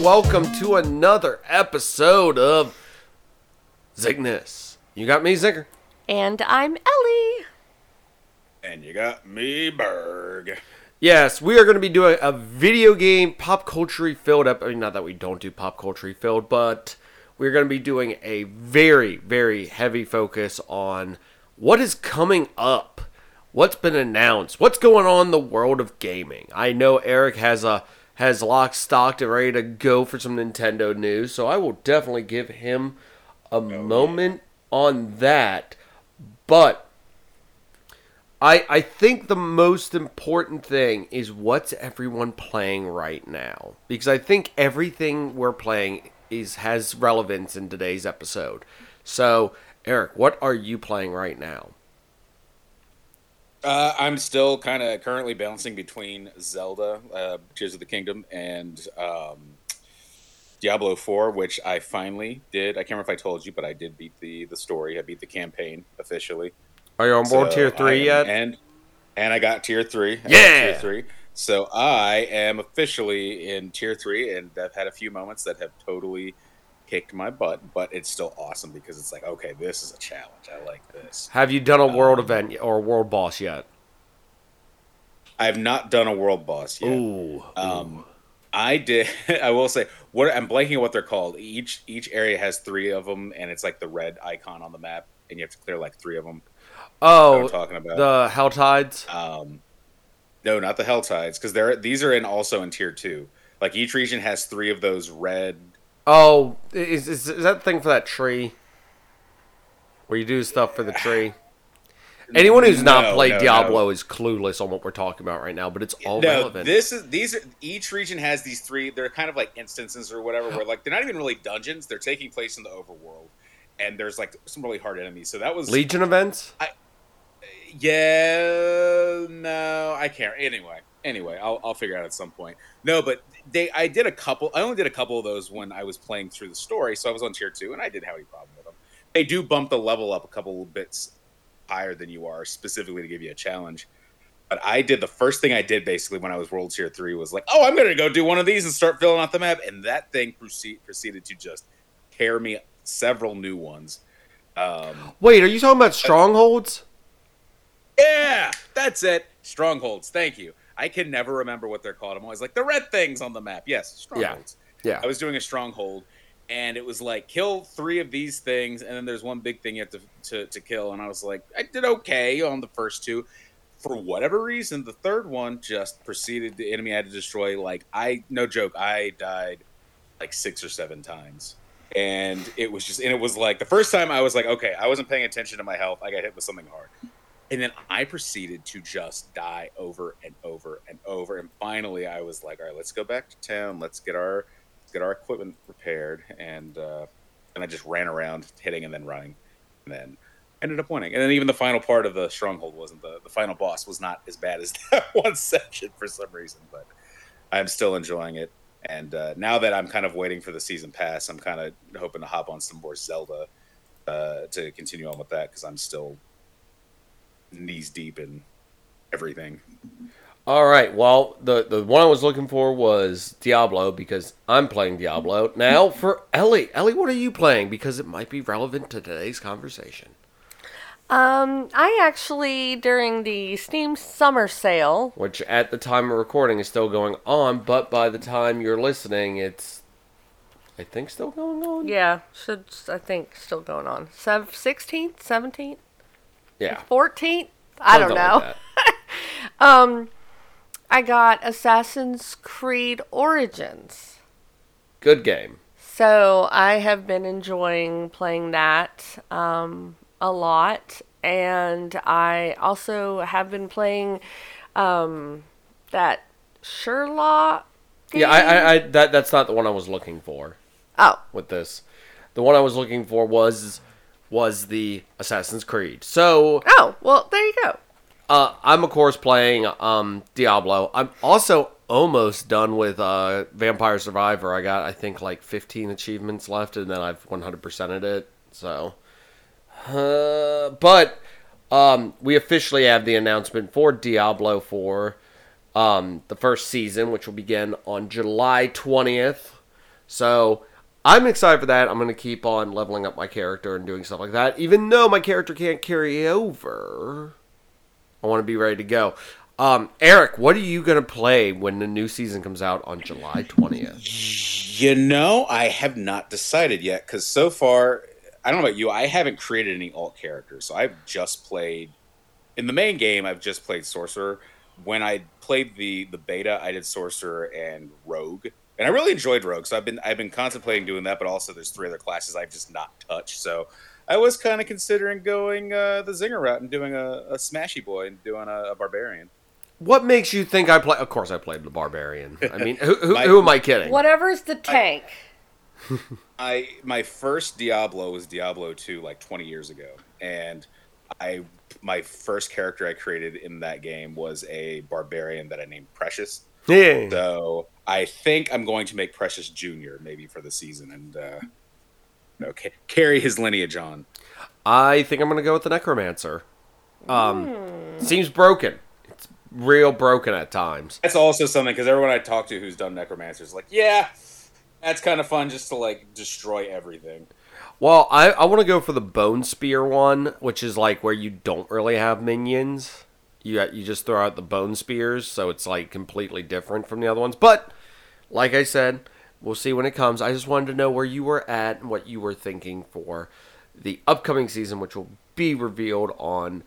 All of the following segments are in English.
and welcome to another episode of Zeng This. You got me, Zenger. And I'm Ellie. And you got me, Berg. Yes, we are going to be doing a video game pop culture filled up. I mean, not that we don't do pop culture filled, but we're going to be doing a very, very heavy focus on what is coming up, what's been announced, what's going on in the world of gaming. I know Aric has a has lock stocked and ready to go for some Nintendo news, so I will definitely give him a oh, moment on that. But I I think the most important thing is what's everyone playing right now because I think everything we're playing is has relevance in today's episode. So, Aric, what are you playing right now? Uh, I'm still kind of currently balancing between Zelda, uh, Tears of the Kingdom, and um, Diablo 4, which I finally did. I can't remember if I told you, but I did beat the the story. I beat the campaign officially. Are you on So Tier Three yet? And and I got Tier Three. I Yeah! Tier Three. So I am officially in Tier Three, and I've had a few moments that have totally kicked my butt, but it's still awesome because it's like, okay, this is a challenge. I like this. Have you done a world Um, event or a world boss yet? I have not done a world boss yet. Ooh, Um, I did. I will say, what I'm blanking on what they're called. Each each area has three of them, and it's like the red icon on the map, and you have to clear like three of them. oh, talking about. the Hell Tides. um, no, not the Hell Tides, because they're these are in also in tier two. Like each region has three of those red. Oh, is, is is that thing for that tree? Where you do stuff for the tree? Anyone who's not No, played no, Diablo no. is clueless on what we're talking about right now, but it's all no, relevant. this is these are each region has these three. They're kind of like instances or whatever, where like they're not even really dungeons. They're taking place in the overworld, and there's like some really hard enemies. So that was Legion events? I, Yeah, no, I can't. Anyway, anyway, I'll, I'll figure out at some point. No, but they, I did a couple. I only did a couple of those when I was playing through the story, so I was on tier two, and I didn't have any problem with them. They do bump the level up a couple bits higher than you are, specifically to give you a challenge. But I did the first thing I did basically when I was World Tier three was like, oh, I'm going to go do one of these and start filling out the map, and that thing proceed, proceeded to just tear me several new ones. Um, Wait, are you talking about strongholds? yeah, that's it. Strongholds. Thank you. I can never remember what they're called. I'm always like the red things on the map. Yes, strongholds. Yeah. I was doing a stronghold, and it was like kill three of these things, and then there's one big thing you have to to, to kill. And I was like, I did okay on the first two. For whatever reason, the third one just proceeded. The enemy I had to destroy. Like I, no joke, I died like six or seven times. And it was just, and it was like the first time I was like, okay, I wasn't paying attention to my health. I got hit with something hard. And then I proceeded to just die over and over and over. And finally, I was like, all right, let's go back to town. Let's get our let's get our equipment repaired. And uh, and I just ran around hitting and then running, and then ended up winning. And then even the final part of the stronghold wasn't the the final boss was not as bad as that one section for some reason. But I'm still enjoying it. And uh, now that I'm kind of waiting for the season pass, I'm kind of hoping to hop on some more Zelda uh, to continue on with that because I'm still knees deep in everything. All right. Well, the the one I was looking for was Diablo because I'm playing Diablo. Now for Ellie. Ellie, what are you playing? Because it might be relevant to today's conversation. Um, I actually during the Steam summer sale. Which at the time of recording is still going on, but by the time you're listening, it's I think still going on. Yeah, should I think still going on. Sixteenth, seventeenth, Yeah. fourteenth. I don't know. like um, I got Assassin's Creed Origins. Good game. So I have been enjoying playing that um, a lot, and I also have been playing um, that Sherlock. Yeah, I. I, I that that's not the one I was looking for oh with this. The one I was looking for was was the Assassin's Creed. So oh well, there you go. uh, I'm of course playing um, Diablo. I'm also almost done with uh, Vampire Survivor. I got I think like 15 achievements left, and then I've 100%ed it. So, uh, but um, we officially have the announcement for Diablo 4, um, the first season, which will begin on July 20th. So I'm excited for that. I'm going to keep on leveling up my character and doing stuff like that. Even though my character can't carry over, I want to be ready to go. Um, Aric, what are you going to play when the new season comes out on July 20th? You know, I have not decided yet because so far, I don't know about you, I haven't created any alt characters. So I've just played in the main game. I've just played sorcerer. When I played the the beta, I did sorcerer and rogue, and I really enjoyed rogue. So I've been I've been contemplating doing that, but also there's three other classes I've just not touched. So I was kind of considering going uh, the Zenger route and doing a, a smashy boy and doing a, a barbarian. What makes you think I play? Of course, I played the barbarian. I mean, who, who, My- who am I kidding? Whatever's the tank. I my first Diablo was Diablo 2 like 20 years ago and I my first character I created in that game was a barbarian that I named Precious. Yeah. So I think I'm going to make Precious Junior maybe for the season and uh no, ca- carry his lineage on. I think I'm going to go with the necromancer. Um, seems broken. It's real broken at times. That's also something because everyone I talk to who's done necromancer is like, yeah, that's kind of fun just to like destroy everything. Well, I, I want to go for the bone spear one, which is like where you don't really have minions. You you just throw out the bone spears, so it's like completely different from the other ones. But like I said, we'll see when it comes. I just wanted to know where you were at and what you were thinking for the upcoming season, which will be revealed on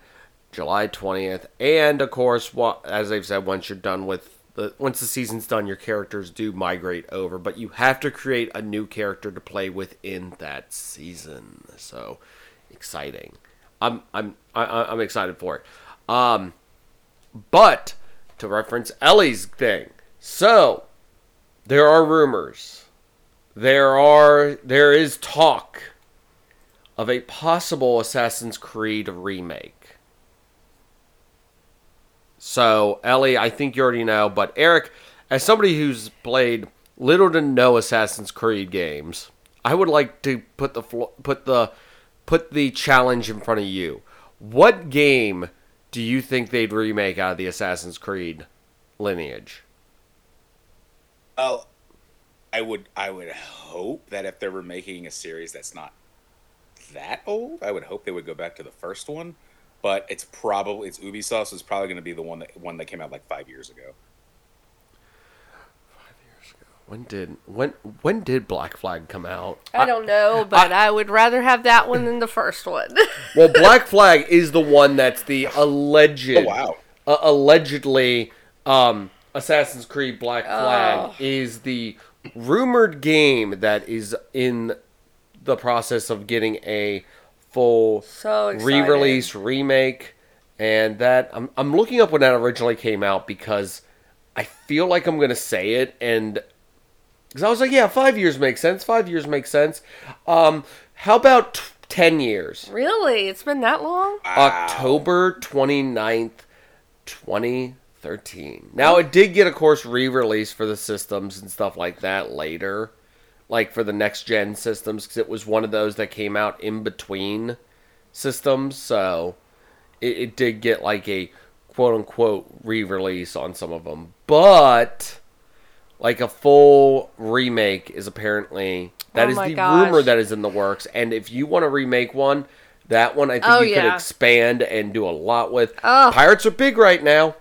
July 20th. And of course, as I've said, once you're done with the once the season's done, your characters do migrate over, but you have to create a new character to play within that season. So exciting! I'm I'm I, I- I'm excited for it. Um, but to reference Ellie's thing, so there are rumors, there are there is talk of a possible Assassin's Creed remake. So, Ellie, I think you already know, but Aric, as somebody who's played little to no Assassin's Creed games, I would like to put the put the put the challenge in front of you. What game do you think they'd remake out of the Assassin's Creed lineage? Well, I would I would hope that if they were making a series that's not that old, I would hope they would go back to the first one. But it's probably it's Ubisoft, so probably going to be the one that one that came out like five years ago. When did when when did Black Flag come out? I don't know, but I, would rather have that one than the first one. Well, Black Flag is the one that's the alleged, Oh wow! uh, allegedly, um, Assassin's Creed Black Flag Oh. is the rumored game that is in the process of getting a full so re-release remake, and that I'm I'm looking up when that originally came out because I feel like I'm gonna say it and. Because I was like, yeah, five years makes sense. Five years makes sense. Um, how about t- ten years? Really? It's been that long? October 29th, 2013. Now, it did get, of course, re released for the systems and stuff like that later, like for the next gen systems, because it was one of those that came out in between systems. So it, it did get like a quote unquote re release on some of them. But. Like a full remake is apparently that Oh is the gosh. rumor that is in the works. And if you want to remake one, that one I think Oh, you could expand and do a lot with. Oh. Pirates are big right now.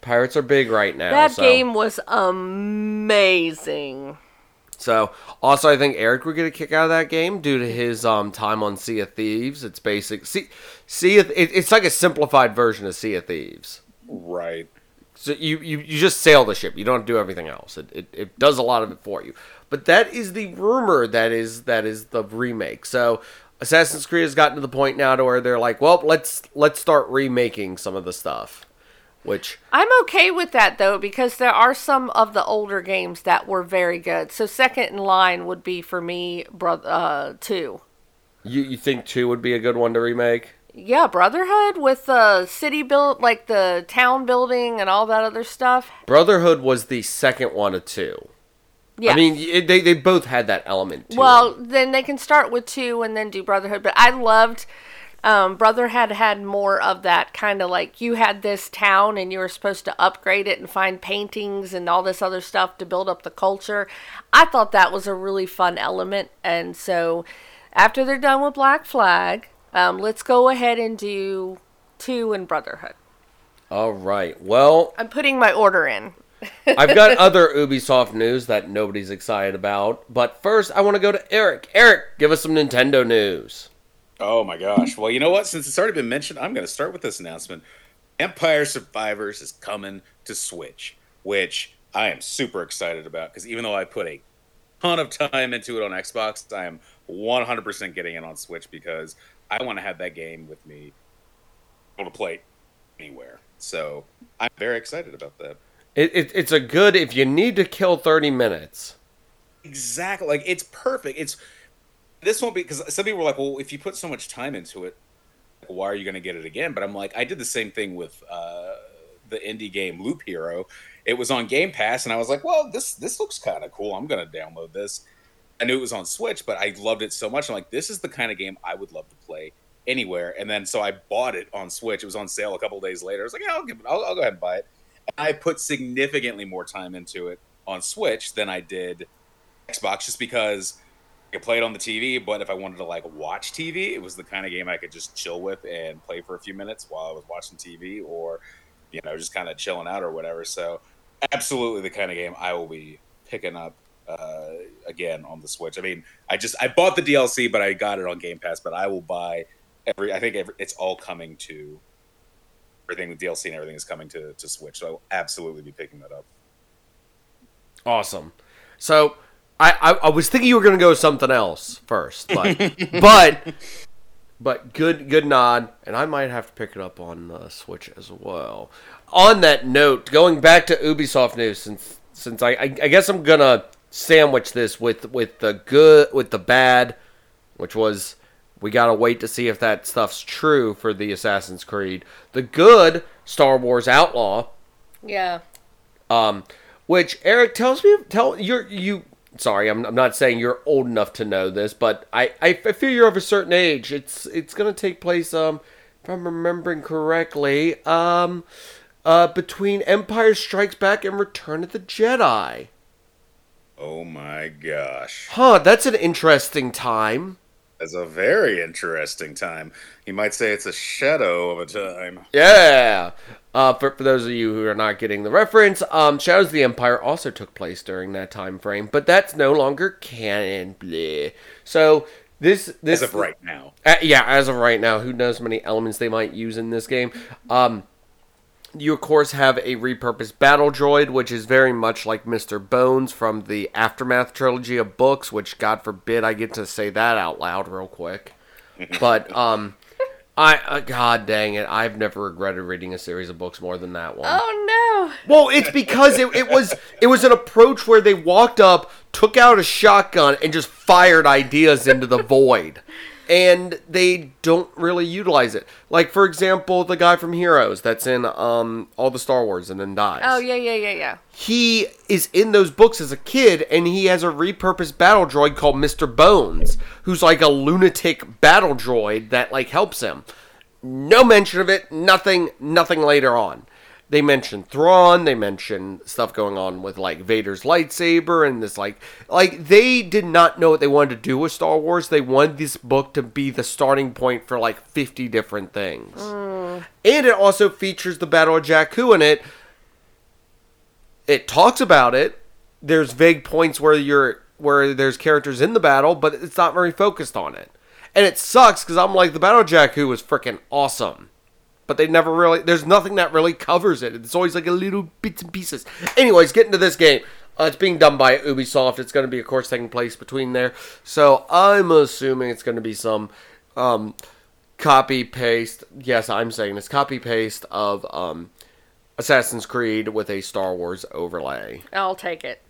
Pirates are big right now. That so. game was amazing. So also, I think Aric would get a kick out of that game due to his um, time on Sea of Thieves. It's basic. Sea, sea of, it, it's like a simplified version of Sea of Thieves. Right. So you, you, you just sail the ship. You don't do everything else. It, it, it does a lot of it for you. But that is the rumor that is that is the remake. So Assassin's Creed has gotten to the point now to where they're like, well, let's let's start remaking some of the stuff. Which I'm okay with that though because there are some of the older games that were very good. So second in line would be for me, brother, uh, two. you, you think two would be a good one to remake? Yeah, Brotherhood with the city built, like the town building and all that other stuff. Brotherhood was the second one of two. Yeah. I mean, it, they they both had that element. Well, them. then they can start with two and then do Brotherhood. But I loved Um, Brother had had more of that kind of like you had this town and you were supposed to upgrade it and find paintings and all this other stuff to build up the culture. I thought that was a really fun element. And so after they're done with Black Flag, um, let's go ahead and do two and Brotherhood. All right. Well, I'm putting my order in. I've got other Ubisoft news that nobody's excited about, but first I want to go to Aric. Aric, give us some Nintendo news. Oh my gosh. Well, you know what? Since it's already been mentioned, I'm going to start with this announcement. Vampire Survivors is coming to Switch, which I am super excited about because even though I put a ton of time into it on Xbox, I am 100% getting it on Switch because I want to have that game with me able to play anywhere. So I'm very excited about that. It, it, it's a good if you need to kill 30 minutes. Exactly. Like it's perfect. It's this won't be because some people were like, well, if you put so much time into it, why are you going to get it again? But I'm like, I did the same thing with uh, the indie game Loop Hero. It was on Game Pass, and I was like, well, this this looks kind of cool. I'm going to download this. I knew it was on Switch, but I loved it so much. I'm like, this is the kind of game I would love to play anywhere. And then so I bought it on Switch. It was on sale a couple days later. I was like, yeah, I'll give it. I'll, I'll go ahead and buy it. And I put significantly more time into it on Switch than I did Xbox, just because I could play it on the TV. But if I wanted to like watch TV, it was the kind of game I could just chill with and play for a few minutes while I was watching TV, or you know, just kind of chilling out or whatever. So, absolutely the kind of game I will be picking up uh, again on the Switch. I mean, I just I bought the DLC, but I got it on Game Pass. But I will buy every. I think every, it's all coming to everything. The DLC and everything is coming to to Switch. So I will absolutely be picking that up. Awesome. So I, I, I was thinking you were going to go something else first, but but but good good nod, and I might have to pick it up on uh, Switch as well. On that note, going back to Ubisoft news, since since I, I I guess I'm gonna sandwich this with with the good with the bad, which was we gotta wait to see if that stuff's true for the Assassin's Creed. The good Star Wars Outlaw, Yeah. um, which Aric tells me tell you're you. Sorry, I'm, I'm not saying you're old enough to know this, but I, I feel you're of a certain age. It's it's gonna take place um if I'm remembering correctly um uh between Empire Strikes Back and Return of the Jedi. Oh my gosh. Huh, that's an interesting time. That's a very interesting time. You might say it's a shadow of a time. Yeah. Uh, for, for those of you who are not getting the reference, um, Shadows of the Empire also took place during that time frame, but that's no longer canon. Bleh. So this this As of right now. Uh, yeah, as of right now, who knows many elements they might use in this game. Um, you of course have a repurposed battle droid, which is very much like Mr. Bones from the Aftermath trilogy of books. Which, God forbid, I get to say that out loud real quick. But um, I uh, God dang it, I've never regretted reading a series of books more than that one. Oh no. Well, it's because it, it was it was an approach where they walked up, took out a shotgun, and just fired ideas into the void. And they don't really utilize it. Like for example, the guy from Heroes that's in um all the Star Wars and then dies. Oh yeah yeah yeah yeah. He is in those books as a kid, and he has a repurposed battle droid called Mr. Bones, who's like a lunatic battle droid that like helps him. No mention of it. Nothing. Nothing later on. They mention Thrawn. They mention stuff going on with like Vader's lightsaber and this like like they did not know what they wanted to do with Star Wars. They wanted this book to be the starting point for like fifty different things. Mm. And it also features the Battle of Jakku in it. It talks about it. There's vague points where you're where there's characters in the battle, but it's not very focused on it. And it sucks because I'm like the Battle of Jakku was freaking awesome but they never really there's nothing that really covers it. It's always like a little bits and pieces. Anyways getting to this game. Uh, it's being done by ubisoft. It's going to be of course taking place between there. So i'm assuming it's going to be some um, copy paste yes i'm saying this copy paste of um, assassin's creed with a star wars overlay. I'll take it.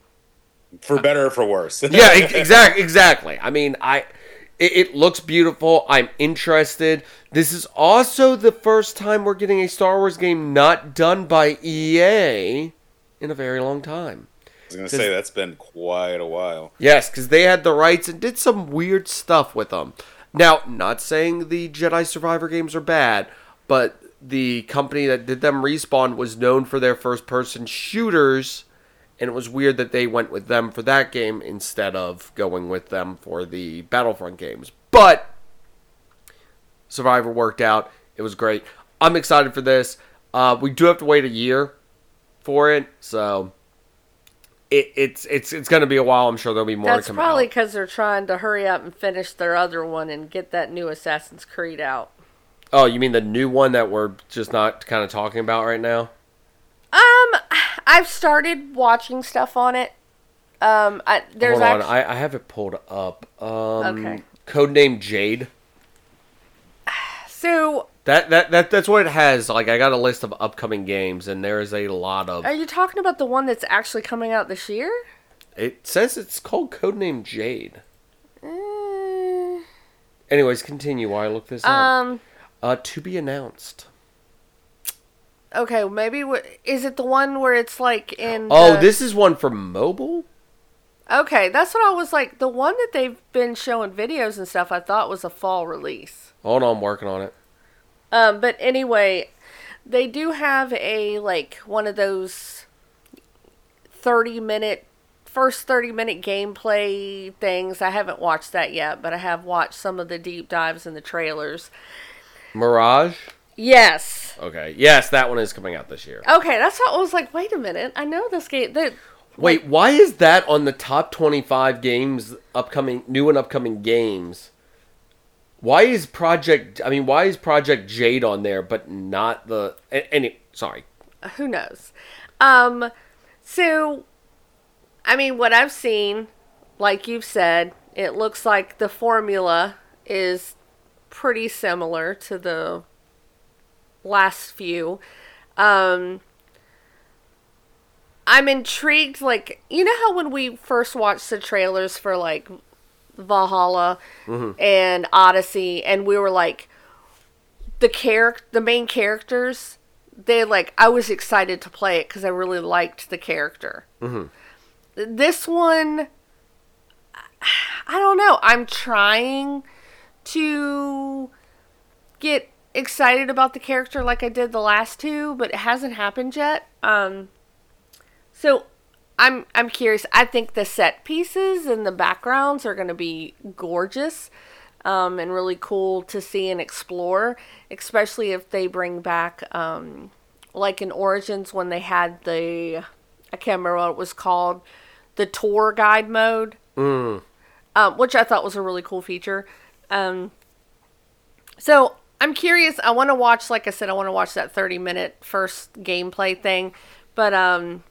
For better or for worse. yeah exactly exactly. I mean i it, it looks beautiful. I'm interested. This is also the first time we're getting a star wars game not done by ea in a very long time. I was going to say that's been quite a while. yes because they had the rights and did some weird stuff with them Now, not saying the Jedi Survivor games are bad, but the company that did them, Respawn, was known for their first person shooters, and it was weird that they went with them for that game instead of going with them for the Battlefront games. But Survivor worked out. It was great. I'm excited for this. Uh, we do have to wait a year for it, so it, it's it's it's going to be a while. I'm sure there'll be more That's to come probably because they're trying to hurry up and finish their other one and get that new Assassin's Creed out. Oh, you mean the new one that we're just not kind of talking about right now? Um, I've started watching stuff on it. Um, I, there's Hold on, actu- I, I have it pulled up. Um, Okay. Codename Jade. so That, that that that's what it has. Like I got a list of upcoming games, and there is a lot of. are you talking about the one that's actually coming out this year? It says it's called Codename Jade. Mm, Anyways, continue while I look this up. um. Uh, to be announced. Okay, maybe is it the one where it's like in? Oh, the- this is one for mobile. Okay, that's what I was like. The one that they've been showing videos and stuff, I thought was a fall release. Hold on, I'm working on it. Um, but anyway, they do have a like one of those thirty minute first 30 minute gameplay things. I haven't watched that yet, but I have watched some of the deep dives and the trailers. Mirage. Yes. Okay. Yes, that one is coming out this year. Okay, that's what I was like, wait a minute. I know this game. That Wait, why is that on the top 25 games upcoming new and upcoming games? Why is Project I mean, why is Project Jade on there but not the any sorry. who knows? Um, so, I mean, what I've seen, like you've said, it looks like the formula is pretty similar to the last few. Um, I'm intrigued. Like, you know how when we first watched the trailers for like Valhalla and Odyssey, and we were like, the character, the main characters, they like. I was excited to play it because I really liked the character. This one, I don't know. I'm trying to get excited about the character like I did the last two, but it hasn't happened yet. Um, so I'm I'm curious. I think the set pieces and the backgrounds are going to be gorgeous um, and really cool to see and explore, especially if they bring back um, like in Origins when they had the I can't remember what it was called, the tour guide mode, um, which I thought was a really cool feature. Um, so I'm curious. I want to watch, like I said, I want to watch that 30 minute first gameplay thing, but um,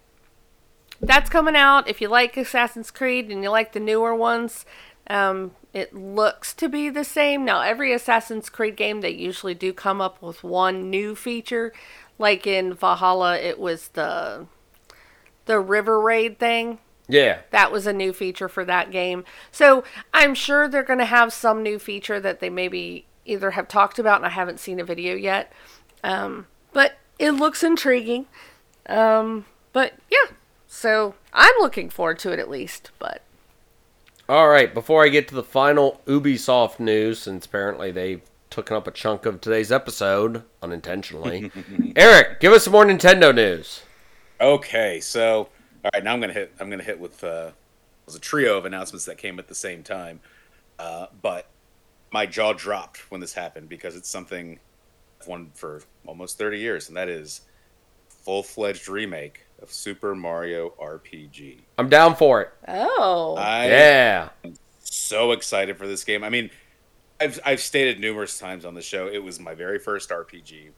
that's coming out. If you like Assassin's Creed and you like the newer ones, um, it looks to be the same. Now, every Assassin's Creed game, they usually do come up with one new feature. Like in Valhalla, it was the the river raid thing. Yeah. That was a new feature for that game. So I'm sure they're going to have some new feature that they maybe either have talked about and I haven't seen a video yet. Um, but it looks intriguing. Um, but yeah, so I'm looking forward to it at least. But All right, before I get to the final Ubisoft news, since apparently they've taken up a chunk of today's episode unintentionally, Aric, give us some more Nintendo news. Okay, so all right, now I'm gonna hit. I'm gonna hit with uh, it was a trio of announcements that came at the same time, uh, but my jaw dropped when this happened because it's something I've wanted for almost 30 years, and that is full fledged remake of Super Mario RPG. I'm down for it. oh, I Yeah. so excited for this game. I mean, I've I've stated numerous times on the show it was my very first RPG.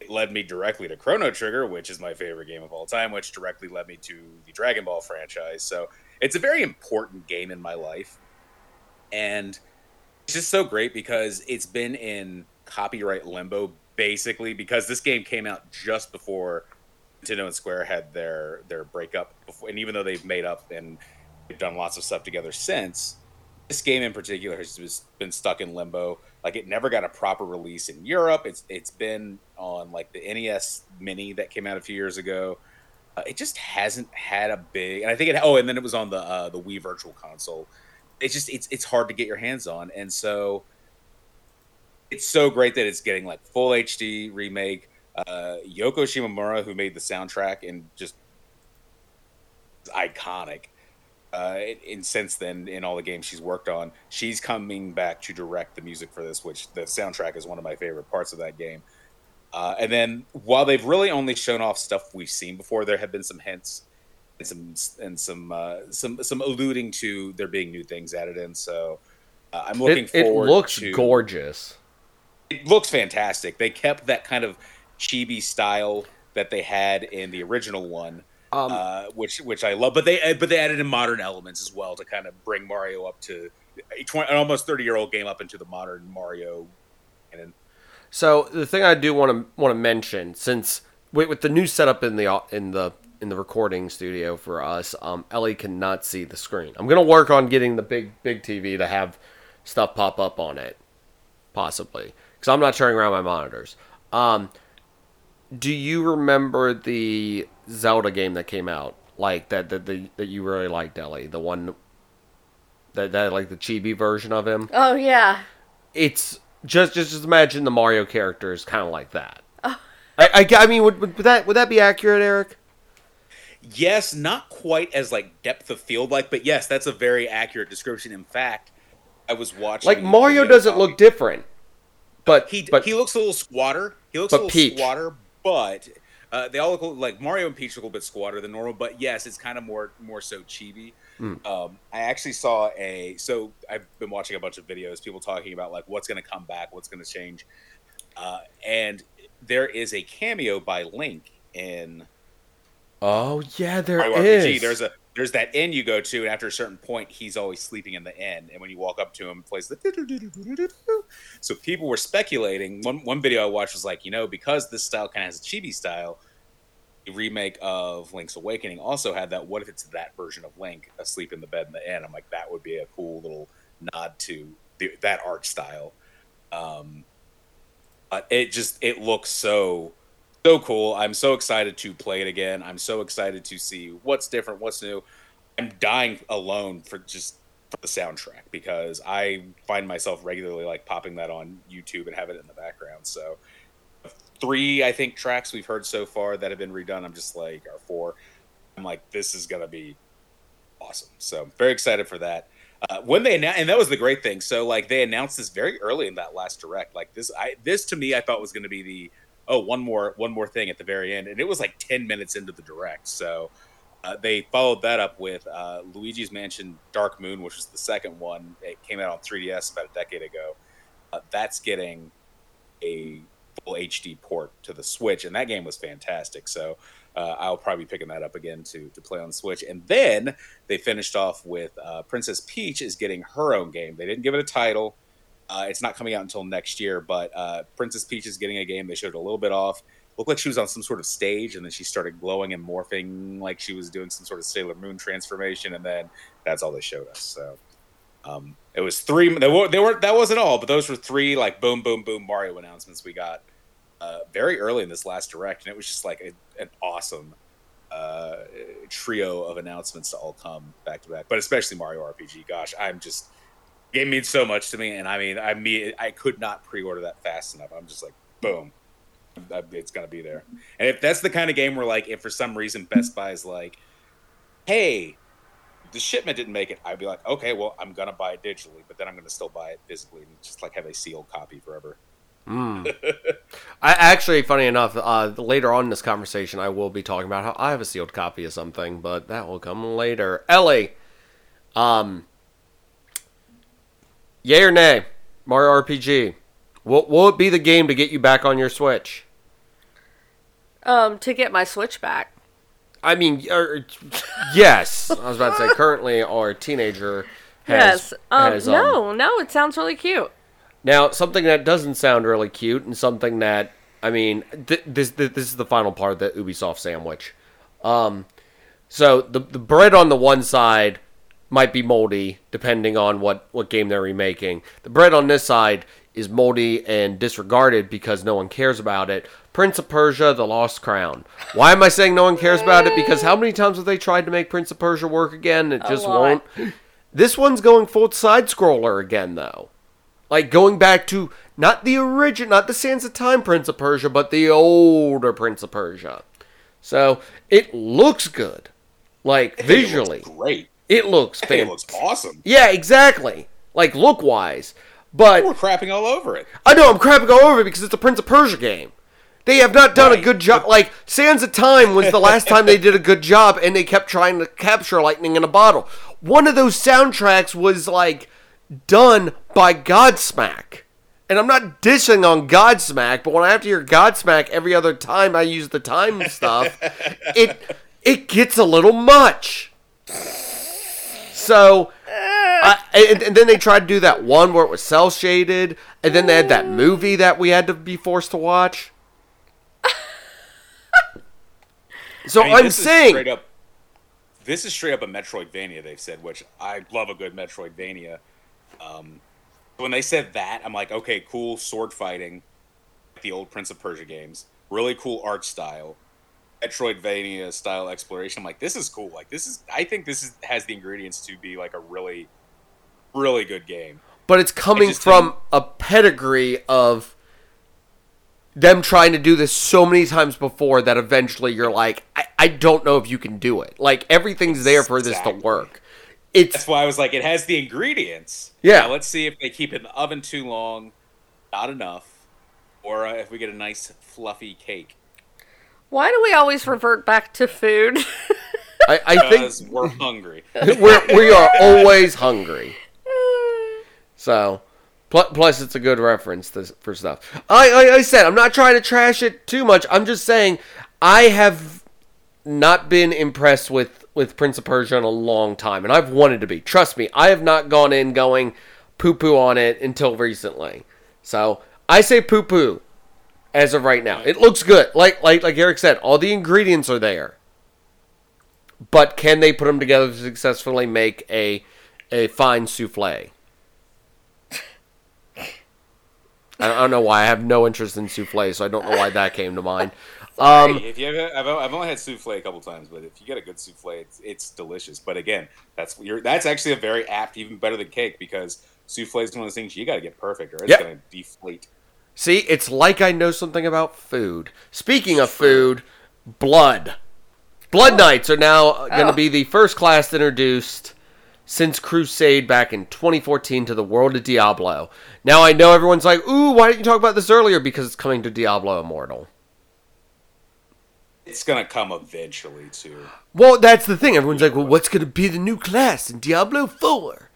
It led me directly to Chrono Trigger, which is my favorite game of all time, which directly led me to the Dragon Ball franchise. So it's a very important game in my life, and it's just so great because it's been in copyright limbo basically because this game came out just before Nintendo and Square had their their breakup before, and even though they've made up and they've done lots of stuff together since, this game in particular has been stuck in limbo. Like it never got a proper release in Europe. It's it's been on like the NES Mini that came out a few years ago. Uh, it just hasn't had a big, and I think it. Oh, and then it was on the uh, the Wii Virtual Console. It's just it's it's hard to get your hands on, and so it's so great that it's getting like full HD remake. Uh, Yoko Shimomura, who made the soundtrack and just iconic. Uh, and since then, in all the games she's worked on, she's coming back to direct the music for this, which the soundtrack is one of my favorite parts of that game. Uh, and then, while they've really only shown off stuff we've seen before, there have been some hints and some and some uh, some some alluding to there being new things added in. So uh, I'm looking It, it looks to, gorgeous. It looks fantastic. They kept that kind of chibi style that they had in the original one, Um, uh, which which I love. But they but they added in modern elements as well to kind of bring Mario up to a 20, an almost thirty year old game up into the modern Mario. And So the thing I do want to want to mention, since with, with the new setup in the in the in the recording studio for us, um, Ellie cannot see the screen. I'm gonna work on getting the big big TV to have stuff pop up on it, possibly, because I'm not turning around my monitors. Um, do you remember the Zelda game that came out, like that that the, that you really liked, Ellie? The one that that like the chibi version of him Oh yeah. it's just just, just imagine the Mario character is kind of like that. I, I, I mean, would, would that would that be accurate, Aric? Yes, not quite as like depth of field like, but yes, that's a very accurate description. In fact, I was watching Like Mario doesn't look different, but He but he looks a little squatter. He looks a little squatter, but uh, they all look like Mario and Peach look a little bit squatter than normal. But yes, it's kind of more more so chibi. Hmm. Um, I actually saw a so I've been watching a bunch of videos, people talking about like what's going to come back, what's going to change, uh, and there is a cameo by Link in oh yeah, there Mario is. There's a there's that inn you go to, and after a certain point, he's always sleeping in the inn. And when you walk up to him, it plays the. So people were speculating. One one video I watched was like, you know, because this style kind of has a chibi style. The remake of Link's Awakening also had that. What if it's that version of Link asleep in the bed in the inn? I'm like, that would be a cool little nod to the, that art style. Um, it just it looks so so cool. I'm so excited to play it again. I'm so excited to see what's different, what's new. I'm dying alone for just for the soundtrack because I find myself regularly like popping that on YouTube and have it in the background. So three, I think, tracks we've heard so far that have been redone. I'm just like, or four. I'm like, this is gonna be awesome. So very excited for that. Uh, when they announced, and that was the great thing. So like they announced this very early in that last direct. Like this, I this to me, I thought was going to be the oh one more one more thing at the very end, and it was like ten minutes into the direct. So uh, they followed that up with uh, Luigi's Mansion Dark Moon, which was the second one. It came out on 3DS about a decade ago. Uh, that's getting a full HD port to the Switch, and that game was fantastic. So uh, I'll probably be picking that up again to to play on the Switch. And then they finished off with uh, Princess Peach is getting her own game. They didn't give it a title. Uh, it's not coming out until next year, but uh, Princess Peach is getting a game. They showed a little bit off. Looked like she was on some sort of stage, and then she started glowing and morphing like she was doing some sort of Sailor Moon transformation, and then that's all they showed us. So um, it was three. They were, they were that wasn't all, but those were three like boom, boom, boom Mario announcements we got uh, very early in this last direct, and it was just like a, an awesome uh, trio of announcements to all come back to back. But especially Mario RPG. Gosh, I'm just it means so much to me, and I mean, I mean, I could not pre-order that fast enough. I'm just like, boom, it's gonna be there. And if that's the kind of game where, like, if for some reason Best Buy is like, hey, the shipment didn't make it, I'd be like, okay, well, I'm gonna buy it digitally, but then I'm gonna still buy it physically and just like have a sealed copy forever. Mm. I actually, funny enough, uh, later on in this conversation, I will be talking about how I have a sealed copy of something, but that will come later. Ellie, um, yay or nay, Mario RPG? Will, will it be the game to get you back on your Switch? Um, to get my Switch back. I mean, er, yes. I was about to say, currently, our teenager has. yes. Um, has, um, no, no, it sounds really cute. Now, something that doesn't sound really cute, and something that I mean, th- this, th- this is the final part of the Ubisoft sandwich. Um, so the the bread on the one side might be moldy, depending on what what game they're remaking. The bread on this side is moldy and disregarded because no one cares about it. Prince of Persia: The Lost Crown. Why am I saying no one cares about it? Because how many times have they tried to make Prince of Persia work again? It just won't. This one's going full side scroller again, though. Like going back to not the original, not the Sands of Time Prince of Persia, but the older Prince of Persia. So it looks good, like I it looks visually, great. It looks think it looks awesome. Yeah, exactly. Like look wise, but We're crapping all over it. I know I'm crapping all over it because it's a Prince of Persia game. They have not done a good job. Like Sands of Time was the last time they did a good job, and they kept trying to capture lightning in a bottle. One of those soundtracks was like done by Godsmack, and I'm not dishing on Godsmack, but when I have to hear Godsmack every other time I use the time stuff, it it gets a little much. So. I, and, and then they tried to do that one where it was cell shaded, and then they had that movie that we had to be forced to watch. So I mean, this saying, up, this is straight up a Metroidvania. They've said, which I love a good Metroidvania. Um, when they said that, I'm like, okay, cool sword fighting, the old Prince of Persia games, really cool art style, Metroidvania style exploration. I'm like, this is cool. Like this is, I think this is has the ingredients to be like a really, really good game. but it's coming from a pedigree of them trying to do this so many times before that eventually you're like, I, I don't know if you can do it. Like everything's there for this to work. It's That's why I was like, it has the ingredients. Yeah. Now, let's see if they keep it in the oven too long, not enough, or uh, if we get a nice fluffy cake. Why do we always revert back to food? I, I think we're hungry. we're, we are always hungry. So, plus it's a good reference to, for stuff. I, I, I said I'm not trying to trash it too much. I'm just saying I have not been impressed with with Prince of Persia in a long time, and I've wanted to be. Trust me, I have not gone in going poo poo on it until recently. So I say poo poo as of right now. It looks good. Like like like Aric said, all the ingredients are there. But can they put them together to successfully make a a fine souffle? I I don't know why I have no interest in souffle, so I don't know why that came to mind. Um, Hey, if you ever, I've, I've only had souffle a couple times, but if you get a good souffle, it's, it's delicious. But again, that's you're, that's actually a very apt, even better than cake, because souffle is one of those things you got to get perfect, or it's Yep. going to deflate. See, it's like I know something about food. Speaking of food, blood. Blood Knights are now going to Oh. be the first class introduced since Crusade back in 2014 to the world of Diablo. Now I know everyone's like, "Ooh, why didn't you talk about this earlier?" Because it's coming to Diablo Immortal. It's going to come eventually too. Well, that's the thing. Everyone's like, well, what's going to be the new class in Diablo 4?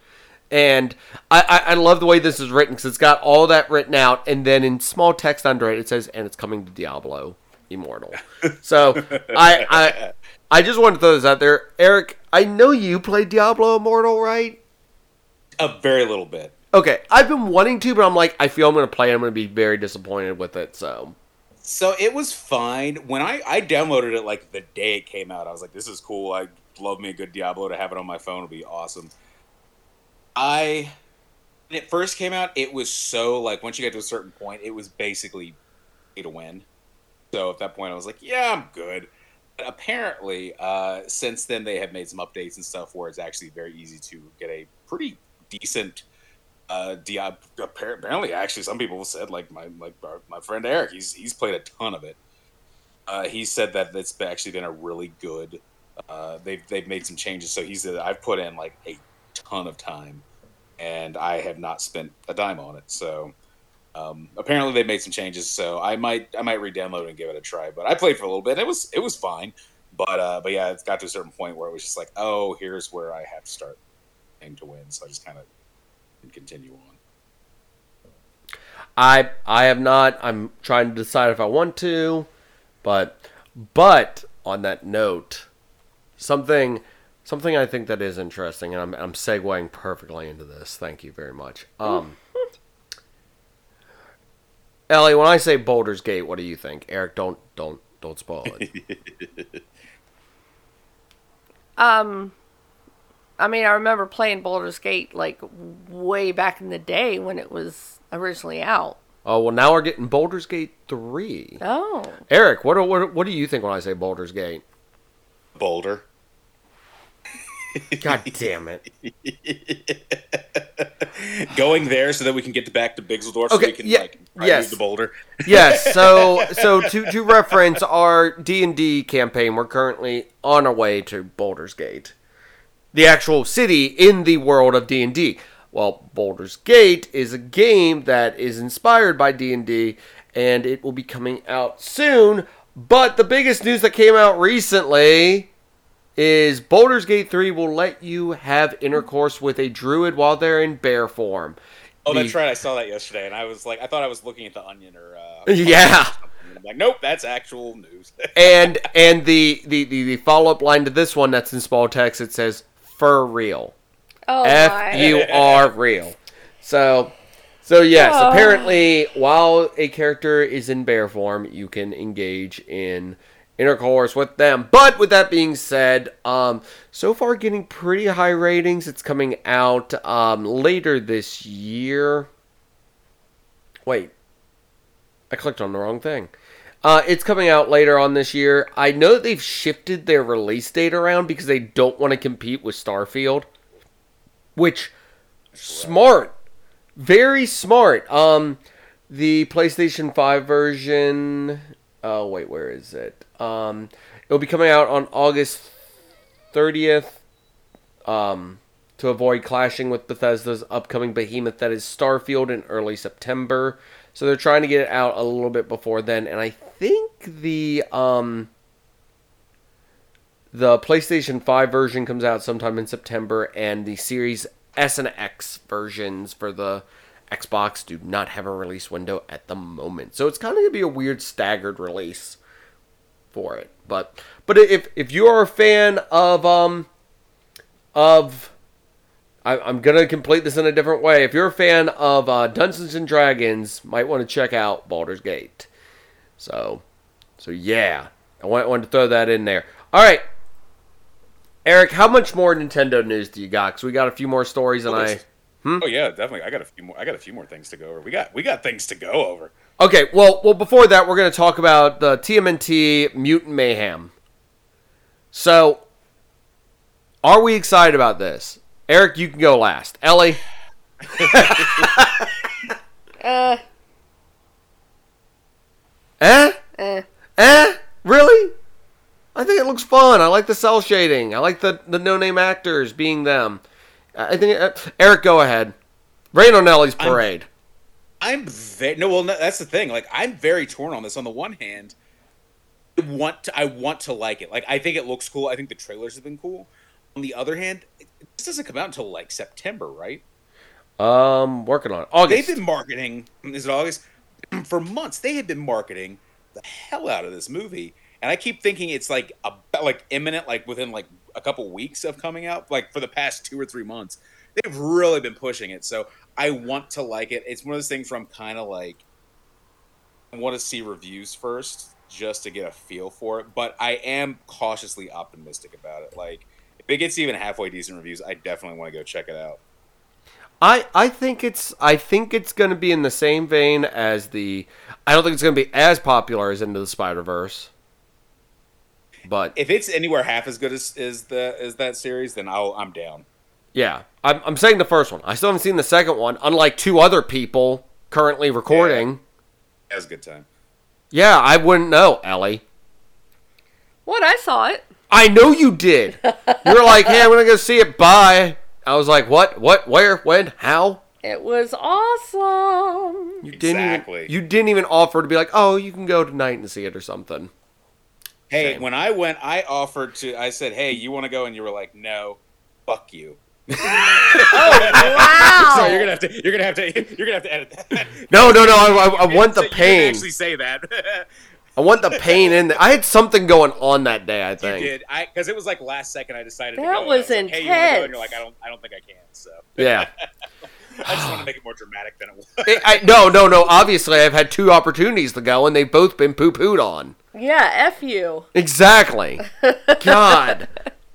And I, I, I love the way this is written because it's got all that written out, and then in small text under it, it says, and it's coming to Diablo Immortal. So I, I, I just wanted to throw this out there. Aric, I know you played Diablo Immortal, right? A very little bit. Okay, I've been wanting to, but I'm like, I feel I'm going to play. I'm going to be very disappointed with it. So So it was fine when I I downloaded it like the day it came out. I was like, "This is cool. I love me a good Diablo to have it on my phone It'll be awesome." I when it first came out, it was so like once you get to a certain point, it was basically pay to win. So at that point, I was like, "Yeah, I'm good." But apparently, uh, since then they have made some updates and stuff where it's actually very easy to get a pretty decent uh Diab apparently actually some people said like my like my friend Eric he's he's played a ton of it. Uh, he said that it's actually been a really good. Uh, they've they've made some changes, so he said I've put in like a ton of time, and I have not spent a dime on it. So um, apparently they made some changes, so I might I might re-download and give it a try. But I played for a little bit, it was it was fine. But uh, but yeah, it got to a certain point where it was just like, oh, here's where I have to start to win. So I just kind of continue on. I I have not. I'm trying to decide if I want to, but but on that note, something something I think that is interesting, and I'm I'm segueing perfectly into this. Thank you very much. Um, Ellie, when I say Baldur's Gate, what do you think? Aric, don't don't don't spoil it. Um, I mean, I remember playing Baldur's Gate like way back in the day when it was originally out. oh well, now we're getting Baldur's Gate three. Oh, Aric, what do- what do- what do you think when I say Baldur's Gate? Boulder. God damn it. Going there so that we can get back to Bixeldorf so we can yeah, like yes. the boulder. yes so so to to reference our d&d campaign we're currently on our way to Baldur's Gate the actual city in the world of D&D well Baldur's Gate is a game that is inspired by D&D and it will be coming out soon but the biggest news that came out recently is Baldur's Gate 3 will let you have intercourse with a druid while they're in bear form Oh, The- that's right. I saw that yesterday, and I was like, I thought I was looking at the Onion or uh, Yeah. I'm like, nope, that's actual news. and and the the the, the follow up line to this one that's in small text it says for real Oh f my. u r real so so yes Oh. apparently while a character is in bear form you can engage in intercourse with them but with that being said um so far getting pretty high ratings it's coming out um later this year wait I clicked on the wrong thing. Uh, it's coming out later on this year. I know that they've shifted their release date around because they don't want to compete with Starfield, which smart, very smart. Um, the PlayStation Five version. Oh wait, where is it? Um, it'll be coming out on August thirtieth. Um, to avoid clashing with Bethesda's upcoming behemoth that is Starfield in early September. So they're trying to get it out a little bit before then, and I think the um the PlayStation 5 version comes out sometime in September, and the Series S and X versions for the Xbox do not have a release window at the moment. So it's kind of gonna be a weird staggered release for it. But but if if you are a fan of um of I, I'm gonna complete this in a different way. If you're a fan of uh, Dungeons and Dragons, might want to check out Baldur's Gate. So, so yeah, I want- wanted to throw that in there. All right, Aric, how much more Nintendo news do you got? Because we got a few more stories, and I. Oh yeah, definitely. I got a few more. I got a few more things to go over. We got we got things to go over. Okay, well, well, before that, we're gonna talk about the TMNT Mutant Mayhem. So, are we excited about this? Aric, you can go last. Ellie. Uh, Eh? eh. Eh? Really? I think it looks fun. I like the cell shading. I like the, the no name actors being them. I think uh, Aric, go ahead. Rain on Ellie's parade. I'm very no. Well, no, that's the thing. Like, I'm very torn on this. On the one hand, I want to, I want to like it. Like, I think it looks cool. I think the trailers have been cool. On the other hand, this doesn't come out until like September, right? Um, working on it. August. They've been marketing. Is it August? For months, they have been marketing the hell out of this movie, and I keep thinking it's like a like imminent, like within like a couple weeks of coming out. Like for the past two or three months, they've really been pushing it. So I want to like it. It's one of those things where I'm kind of like, I want to see reviews first just to get a feel for it. But I am cautiously optimistic about it. Like if it gets even halfway decent reviews, I definitely want to go check it out. I I think it's I think it's going to be in the same vein as the. I don't think it's going to be as popular as Into the Spider Verse. But If it's anywhere half as good as, as the as that series, then I'll I'm down. yeah, I'm I'm saying the first one. I still haven't seen the second one. Unlike two other people currently recording. That was a good time. Yeah, I wouldn't know, Ellie. What? I saw it. I know you did. You were like, "Hey, I'm gonna go see it." Bye. I was like, "What? What? Where? When? How?" It was awesome. You didn't Exactly. even. You didn't even offer to be like, "Oh, you can go tonight and see it" or something. Hey, Same. when I went, I offered to. I said, "Hey, you want to go?" And you were like, "No, fuck you." Oh wow. So you're gonna have to. You're gonna have to. You're gonna have to edit that. No, no, no. I, I, I want the You pain. Actually, say that. I want the pain in there. I had something going on that day. I think you did. I because it was like last second. I decided. to That go, and I was like, Hey, you wanna go? And you're like, I don't. I don't think I can. So Yeah. I just want to make it more dramatic than it was. I, I, no, no, no. Obviously, I've had two opportunities to go, and they've both been poo pooed on. yeah, F you. Exactly. God.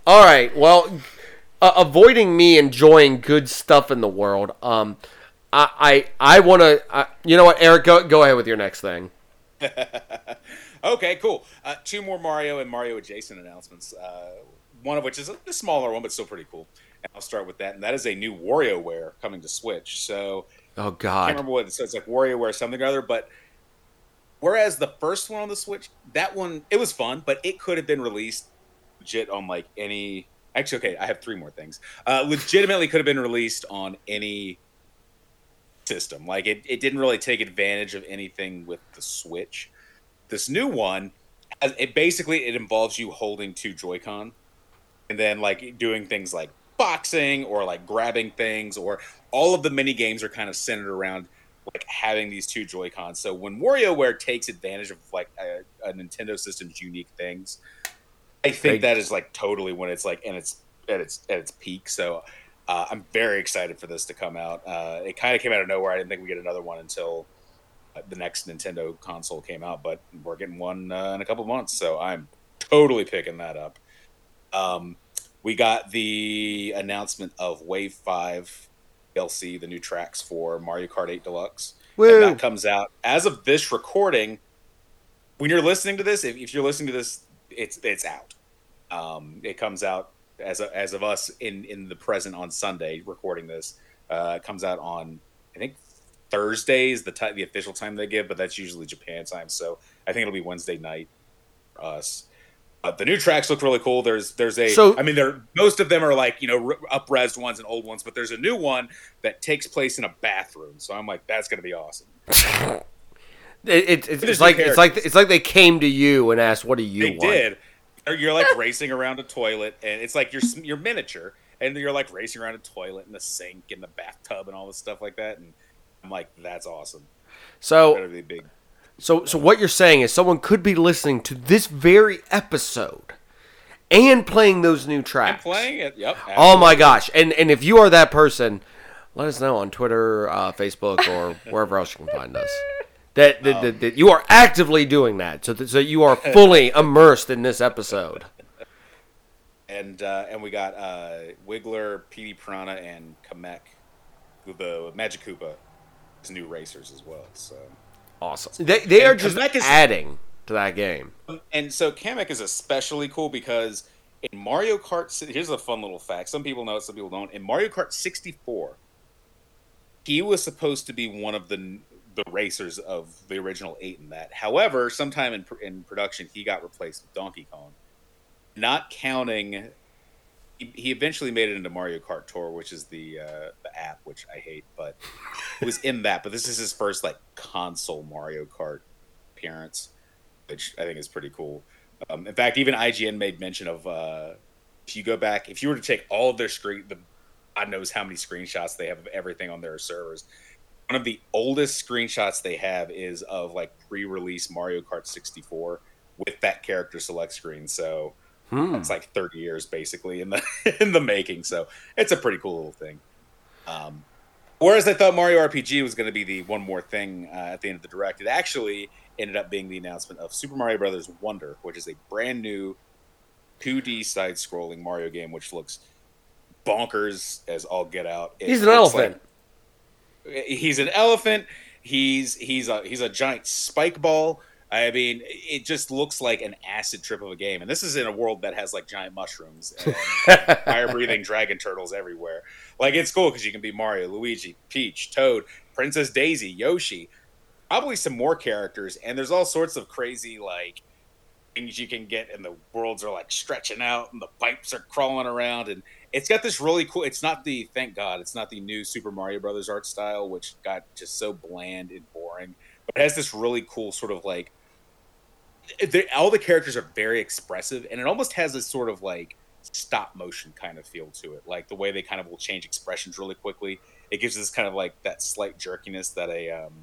All right. Well, uh, avoiding me enjoying good stuff in the world. Um, I I, I want to. Uh, you know what, Aric? Go go ahead with your next thing. Okay, cool. Uh, two more Mario and Mario adjacent announcements. Uh, one of which is a, a smaller one, but still pretty cool. And I'll start with that, and that is a new WarioWare coming to Switch. So Oh god, I can't remember what it says, like WarioWare something or other, but whereas the first one on the Switch, that one it was fun, but it could have been released legit on like any. Actually, okay, I have three more things. Uh, legitimately, could have been released on any system. Like it, it didn't really take advantage of anything with the Switch. This new one, it basically it involves you holding two Joy-Con, and then like doing things like boxing or like grabbing things, or all of the mini games are kind of centered around like having these two Joy Cons. So when WarioWare takes advantage of like a, a Nintendo system's unique things, I think that is like totally when it's like and it's at its at its peak. So uh, I'm very excited for this to come out. Uh, it kind of came out of nowhere. I didn't think we get another one until uh, the next Nintendo console came out, but we're getting one uh, in a couple months. So I'm totally picking that up. Um, we got the announcement of Wave Five DLC, the new tracks for Mario Kart 8 Deluxe. And that comes out as of this recording. When you're listening to this, if, if you're listening to this, it's it's out. Um, it comes out as of, as of us in in the present on Sunday recording this. Uh, it comes out on I think Thursday is the time the official time they give, but that's usually Japan time. So I think it'll be Wednesday night for us. Uh, the new tracks look really cool. There's there's a So- I mean there most of them are like you know up res ones and old ones, but there's a new one that takes place in a bathroom. So I'm like that's gonna be awesome. It, it, it's, it's like it's like it's like they came to you and asked, "What do you want? they want?" did. You're like racing around a toilet, and it's like you're you're miniature, and you're like racing around a toilet and the sink and the bathtub and all this stuff like that. And I'm like, that's awesome. So be big. So, so what you're saying is someone could be listening to this very episode and playing those new tracks. playing it. Yep. Oh my gosh! And and if you are that person, let us know on Twitter, uh, Facebook, or wherever else you can find us. That, that, that, that you are actively doing that, so that, so you are fully immersed in this episode. And uh, and we got uh, Wiggler, Petey Piranha, and Kamek, the Magic Koopa, new racers as well. So Awesome. They they are just Kamek is- adding to that game. and so Kamek is especially cool because in Mario Kart, here's a fun little fact. Some people know it, some people don't. In Mario Kart 64, he was supposed to be one of the the racers of the original eight in that. However, sometime in in production, he got replaced with Donkey Kong. Not counting, he, eventually made it into Mario Kart Tour, which is the uh, the app, which I hate, but it was in that. But this is his first like console Mario Kart appearance which I think is pretty cool. Um, in fact, even IGN made mention of uh, if you go back, if you were to take all of their screen, the God knows how many screenshots they have of everything on their servers. One of the oldest screenshots they have is of like pre-release Mario Kart 64 with that character select screen. So Hmm. it's like 30 years basically in the in the making. So it's a pretty cool little thing. Um, whereas I thought Mario RPG was going to be the one more thing uh, at the end of the direct, it actually ended up being the announcement of Super Mario Brothers Wonder, which is a brand new 2D side-scrolling Mario game, which looks bonkers as all get out. It He's an elephant. like- he's an elephant. He's he's a he's a giant spike ball. I mean, it just looks like an acid trip of a game, and this is in a world that has like giant mushrooms and fire-breathing dragon turtles everywhere. Like it's cool because you can be Mario, Luigi, Peach, Toad, Princess Daisy, Yoshi, probably some more characters, and there's all sorts of crazy like things you can get, and the worlds are like stretching out, and the pipes are crawling around, and it's got this really cool. It's not the thank God, it's not the new Super Mario Brothers art style, which got just so bland and boring, but it has this really cool sort of like. All the characters are very expressive, and it almost has this sort of like stop motion kind of feel to it, like the way they kind of will change expressions really quickly. It gives this kind of like that slight jerkiness that a um,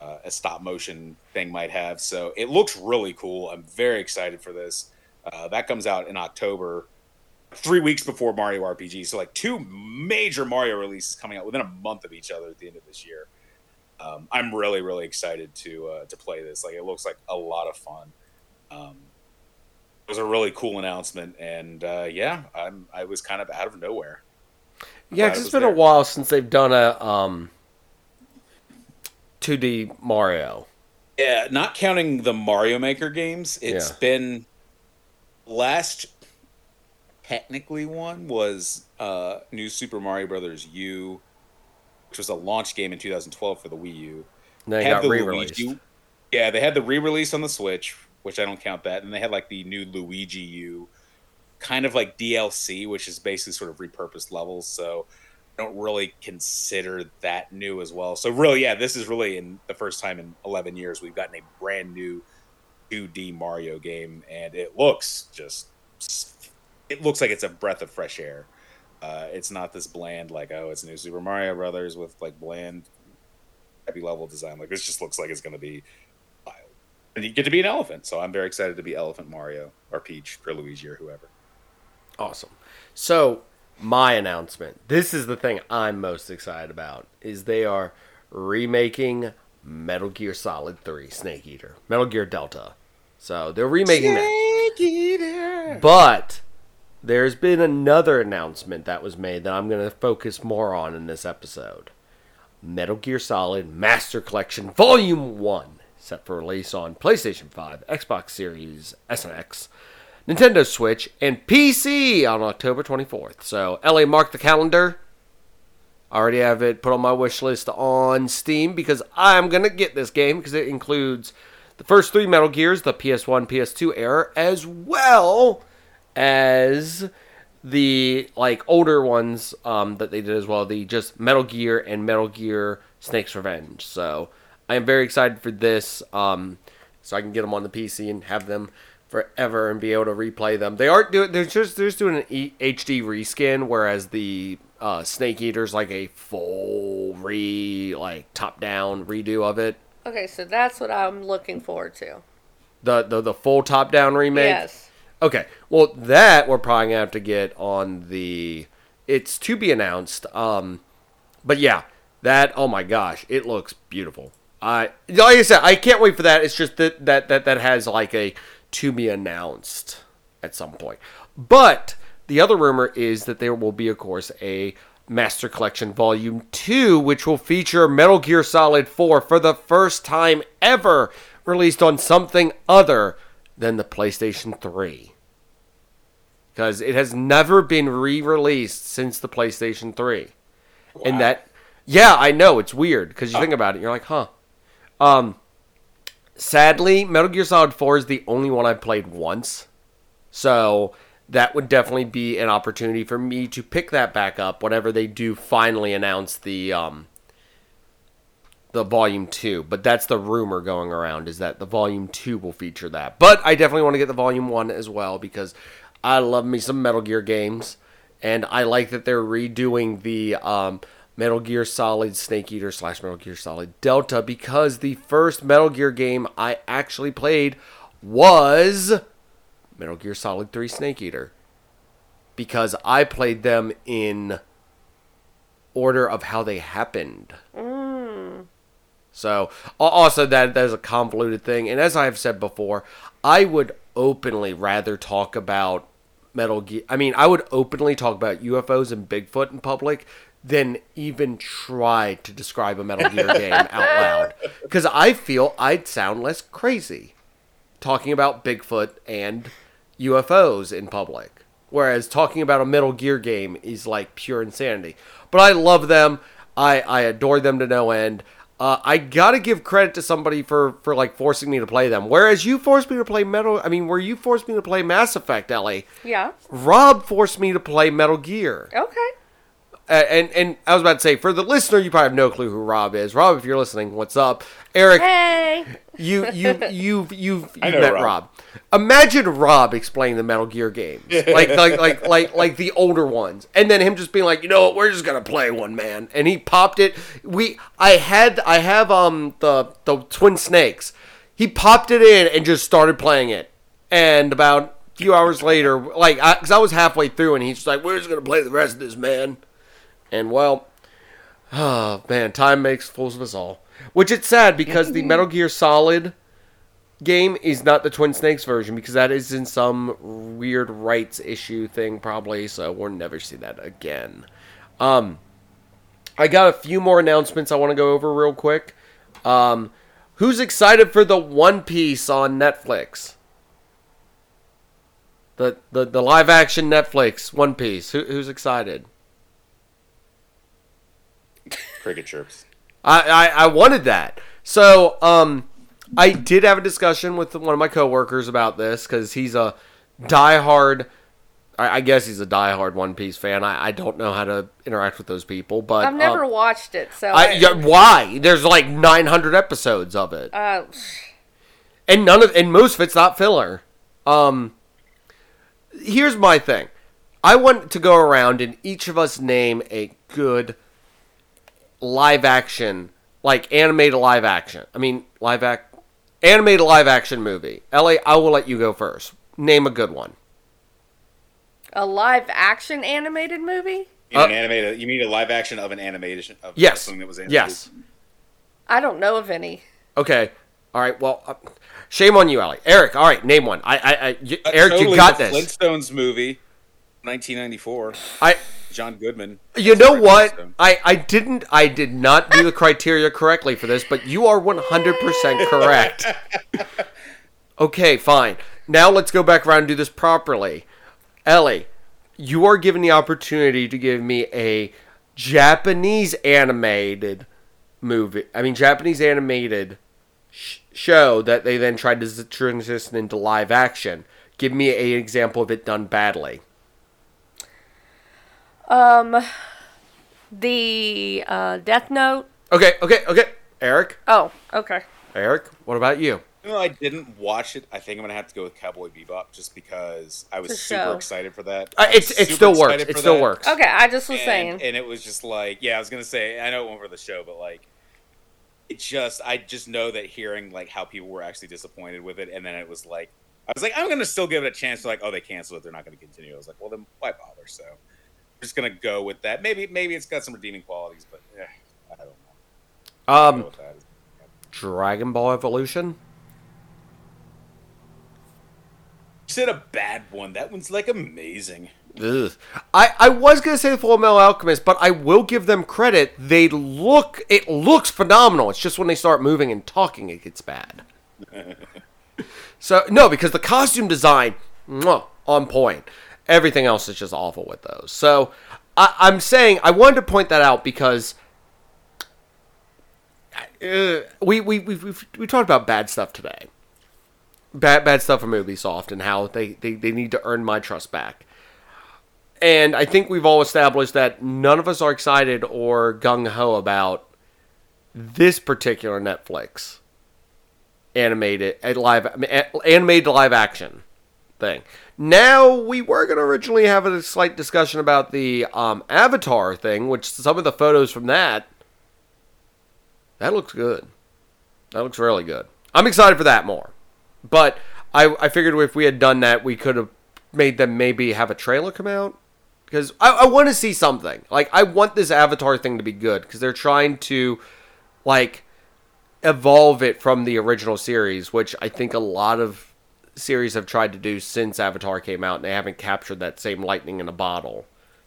uh, a stop motion thing might have. So it looks really cool. I'm very excited for this. Uh, that comes out in October, three weeks before Mario RPG. So like two major Mario releases coming out within a month of each other at the end of this year. Um, I'm really really excited to uh, to play this. Like it looks like a lot of fun. Um, it was a really cool announcement, and uh, yeah, I'm I was kind of out of nowhere. Yeah, glad 'cause it's been a while since they've done a um, 2D Mario. Yeah, not counting the Mario Maker games, it's Yeah. been last technically one was uh, New Super Mario Brothers U, which was a launch game in 2012 for the Wii U. Then they Had got the re-released. Luigi- Yeah, they had the re-release on the Switch, which I don't count that, and they had like the new Luigi U, kind of like DLC, which is basically sort of repurposed levels. So I don't really consider that new as well. So really, yeah, this is really in the first time in 11 years we've gotten a brand new 2D Mario game, and it looks just it looks like it's a breath of fresh air. Uh, it's not this bland like oh it's new Super Mario Brothers with like bland heavy level design. Like this just looks like it's going to be wild. And you get to be an elephant, so I'm very excited to be Elephant Mario or Peach or Luigi or whoever. Awesome. So, my announcement. This is the thing I'm most excited about is they are remaking Metal Gear Solid 3 Snake Eater. Metal Gear Delta. So, they're remaking that. But there's been another announcement that was made that I'm going to focus more on in this episode. Metal Gear Solid Master Collection Volume 1, set for release on PlayStation 5, Xbox Series S and X, Nintendo Switch, and PC on October 24th. So, LA, mark the calendar. I already have it put on my wish list on Steam because I'm going to get this game because it includes the first three Metal Gears, the PS1, PS2 era, as well as the like older ones um, that they did as well, the just Metal Gear and Metal Gear Snake's Revenge. So I am very excited for this, um, so I can get them on the PC and have them forever and be able to replay them. They aren't doing they're just they're just doing an e- HD reskin, whereas the uh, Snake Eater's like a full re like top down redo of it. Okay, so that's what I'm looking forward to. The the the full top down remake. Yes. Okay. Well, that we're probably gonna have to get on the. It's to be announced. Um, but yeah, that. Oh my gosh, it looks beautiful. I like I said, I can't wait for that. It's just that that that that has like a to be announced at some point. But the other rumor is that there will be, of course, a Master Collection Volume 2, which will feature Metal Gear Solid 4 for the first time ever, released on something other than the PlayStation 3. Because it has never been re released since the PlayStation 3. And that, yeah, I know, it's weird because you think about it, you're like, huh. Um, sadly, Metal Gear Solid 4 is the only one I've played once. So that would definitely be an opportunity for me to pick that back up whenever they do finally announce the um the volume 2 but that's the rumor going around is that the volume 2 will feature that but i definitely want to get the volume 1 as well because i love me some metal gear games and i like that they're redoing the um metal gear solid snake eater slash metal gear solid delta because the first metal gear game i actually played was Metal Gear Solid 3 Snake Eater. Because I played them in order of how they happened. So, also that that is a convoluted thing. And as I've said before, I would openly rather talk about Metal Gear. I mean, I would openly talk about UFOs and Bigfoot in public than even try to describe a Metal Gear game out loud. Because I feel I'd sound less crazy talking about Bigfoot and UFOs in public. Whereas talking about a Metal Gear game is like pure insanity. But I love them. I, I adore them to no end. Uh, I gotta give credit to somebody for, for like forcing me to play them. Whereas you forced me to play Metal, I mean, where you forced me to play Mass Effect, Ellie, Yeah. Rob forced me to play Metal Gear. Okay. Uh, and and I was about to say for the listener, you probably have no clue who Rob is. Rob, if you're listening, what's up? Aric, Hey. you you you've you've you've met Rob. Rob. Imagine Rob explaining the Metal Gear games, like like like like like the older ones, and then him just being like, you know what, we're just gonna play one, man. And he popped it. We I had I have um the the Twin Snakes. He popped it in and just started playing it, and about a few hours later, like because I, was halfway through, and he's just like, we're just gonna play the rest of this, man. And well, oh man, time makes fools of us all. Which it's sad because the Metal Gear Solid game is not the Twin Snakes version because that is in some weird rights issue thing probably, so we'll never see that again. Um I got a few more announcements I want to go over real quick. Um who's excited for the One Piece on Netflix? The the, the live action Netflix One Piece. Who, who's excited? Cricket chirps. I, I, I wanted that. So um, I did have a discussion with one of my coworkers about this because he's a diehard. I, I guess he's a diehard One Piece fan. I, I don't know how to interact with those people, but I've never um, watched it, so I, yeah, why? There's like 900 episodes of it. uh, and none of and most of it's not filler. Um, here's my thing. I want to go around and each of us name a good live action, like animated live action. I mean, live act, animated live action movie. Ellie, I will let you go first. Name a good one. a live action animated movie. You mean, Uh, an animated, you mean a live action of an animation of Yes. something that was animated? Yes. I don't know of any. Okay. All right. Well, uh, shame on you, Ellie. Aric. All right. Name one. I. I. I y- Uh, Aric, totally you got the this. Flintstones movie, 1994. I. John Goodman. You know what? I, I didn't I did not do the criteria correctly for this, but you are 100% correct. Okay, fine. Now let's go back around and do this properly. Ellie, you are given the opportunity to give me a Japanese animated movie. I mean Japanese animated sh- show that they then tried to transition into live action. Give me a example of it done badly. Um, the uh, Death Note. Okay, okay, okay. Aric, Oh, okay. Aric, what about you? Even though I didn't watch it, I think I'm gonna have to go with Cowboy Bebop just because I was super show. excited for that. Uh, it's it still works. It still that. works. Okay, I just was and, saying. and it was just like, yeah, I was gonna say, I know it went for the show, but like, it just, I just know that hearing like how people were actually disappointed with it, and then it was like, I was like, I'm gonna still give it a chance. They're like, oh, they canceled it, they're not gonna continue. I was like, well, then why bother? So, I'm just gonna go with that. Maybe, maybe it's got some redeeming qualities, but eh, I don't know. Um. Dragon Ball Evolution. You said a bad one. That one's like amazing. Ugh. I, I was gonna say the Full Metal Alchemist, but I will give them credit. They look it looks phenomenal. It's just when they start moving and talking, it gets bad. so no, because the costume design, mwah, on point. Everything else is just awful with those. So I, I'm saying I wanted to point that out because uh, we we we we talked about bad stuff today. Bad bad stuff from Ubisoft and how they, they, they need to earn my trust back. And I think we've all established that none of us are excited or gung ho about this particular Netflix animated live animated live action thing. Now we were going to originally have a slight discussion about the um, Avatar thing, which some of the photos from that that looks good. That looks really good. I'm excited for that more. But I, I figured if we had done that, we could have made them maybe have a trailer come out. Because I, I want to see something. Like, I want this Avatar thing to be good. Because they're trying to, like, evolve it from the original series, which I think a lot of series have tried to do since Avatar came out. And they haven't captured that same lightning in a bottle.